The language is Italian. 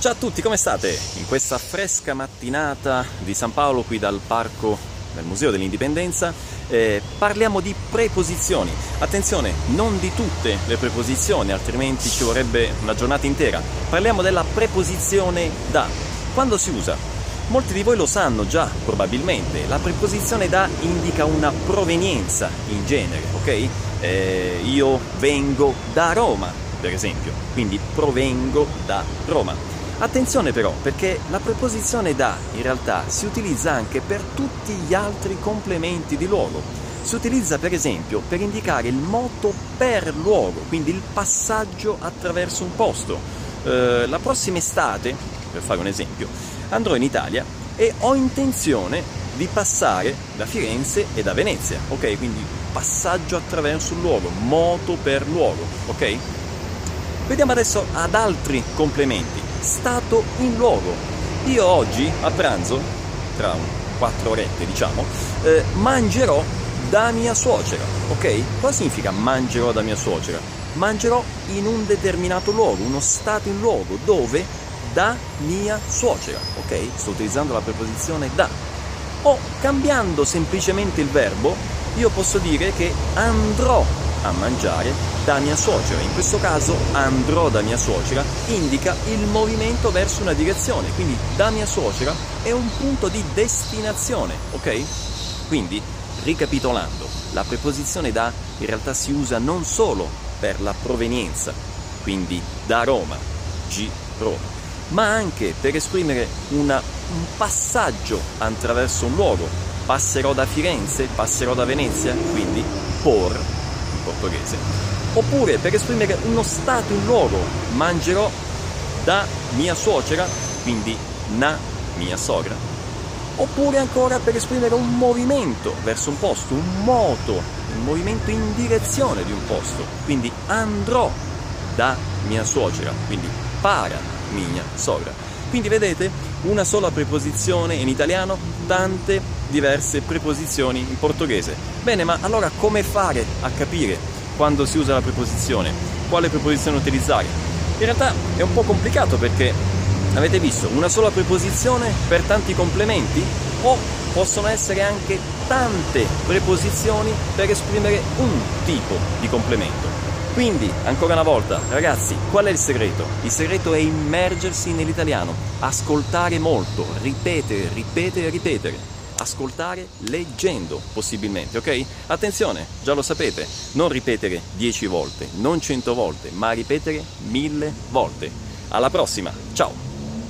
Ciao a tutti, come state? In questa fresca mattinata di San Paolo, qui dal parco del Museo dell'Indipendenza, eh, parliamo di preposizioni. Attenzione, non di tutte le preposizioni, altrimenti ci vorrebbe una giornata intera. Parliamo della preposizione da. Quando si usa? Molti di voi lo sanno già, probabilmente. La preposizione da indica una provenienza in genere, ok? Eh, io vengo da Roma, per esempio, quindi provengo da Roma. Attenzione però, perché la preposizione da in realtà si utilizza anche per tutti gli altri complementi di luogo. Si utilizza per esempio per indicare il moto per luogo, quindi il passaggio attraverso un posto. Eh, la prossima estate, per fare un esempio, andrò in Italia e ho intenzione di passare da Firenze e da Venezia, ok? Quindi passaggio attraverso un luogo, moto per luogo, ok? Vediamo adesso ad altri complementi stato in luogo. Io oggi a pranzo, tra quattro orette diciamo, eh, mangerò da mia suocera, ok? Cosa significa mangerò da mia suocera? Mangerò in un determinato luogo, uno stato in luogo, dove? Da mia suocera, ok? Sto utilizzando la preposizione da. O cambiando semplicemente il verbo, io posso dire che andrò a mangiare da mia suocera. In questo caso andrò da mia suocera indica il movimento verso una direzione, quindi da mia suocera è un punto di destinazione, ok? Quindi, ricapitolando, la preposizione da in realtà si usa non solo per la provenienza, quindi da Roma, G Roma, ma anche per esprimere una, un passaggio attraverso un luogo. Passerò da Firenze, passerò da Venezia, quindi por portoghese. Oppure per esprimere uno stato in luogo, mangerò da mia suocera, quindi na mia sogra. Oppure ancora per esprimere un movimento verso un posto, un moto, un movimento in direzione di un posto, quindi andrò da mia suocera, quindi para mia sogra. Quindi vedete una sola preposizione in italiano, tante diverse preposizioni in portoghese. Bene, ma allora come fare a capire quando si usa la preposizione? Quale preposizione utilizzare? In realtà è un po' complicato perché avete visto una sola preposizione per tanti complementi o possono essere anche tante preposizioni per esprimere un tipo di complemento. Quindi, ancora una volta, ragazzi, qual è il segreto? Il segreto è immergersi nell'italiano, ascoltare molto, ripetere, ripetere, ripetere ascoltare leggendo possibilmente, ok? Attenzione, già lo sapete, non ripetere 10 volte, non 100 volte, ma ripetere mille volte. Alla prossima, ciao!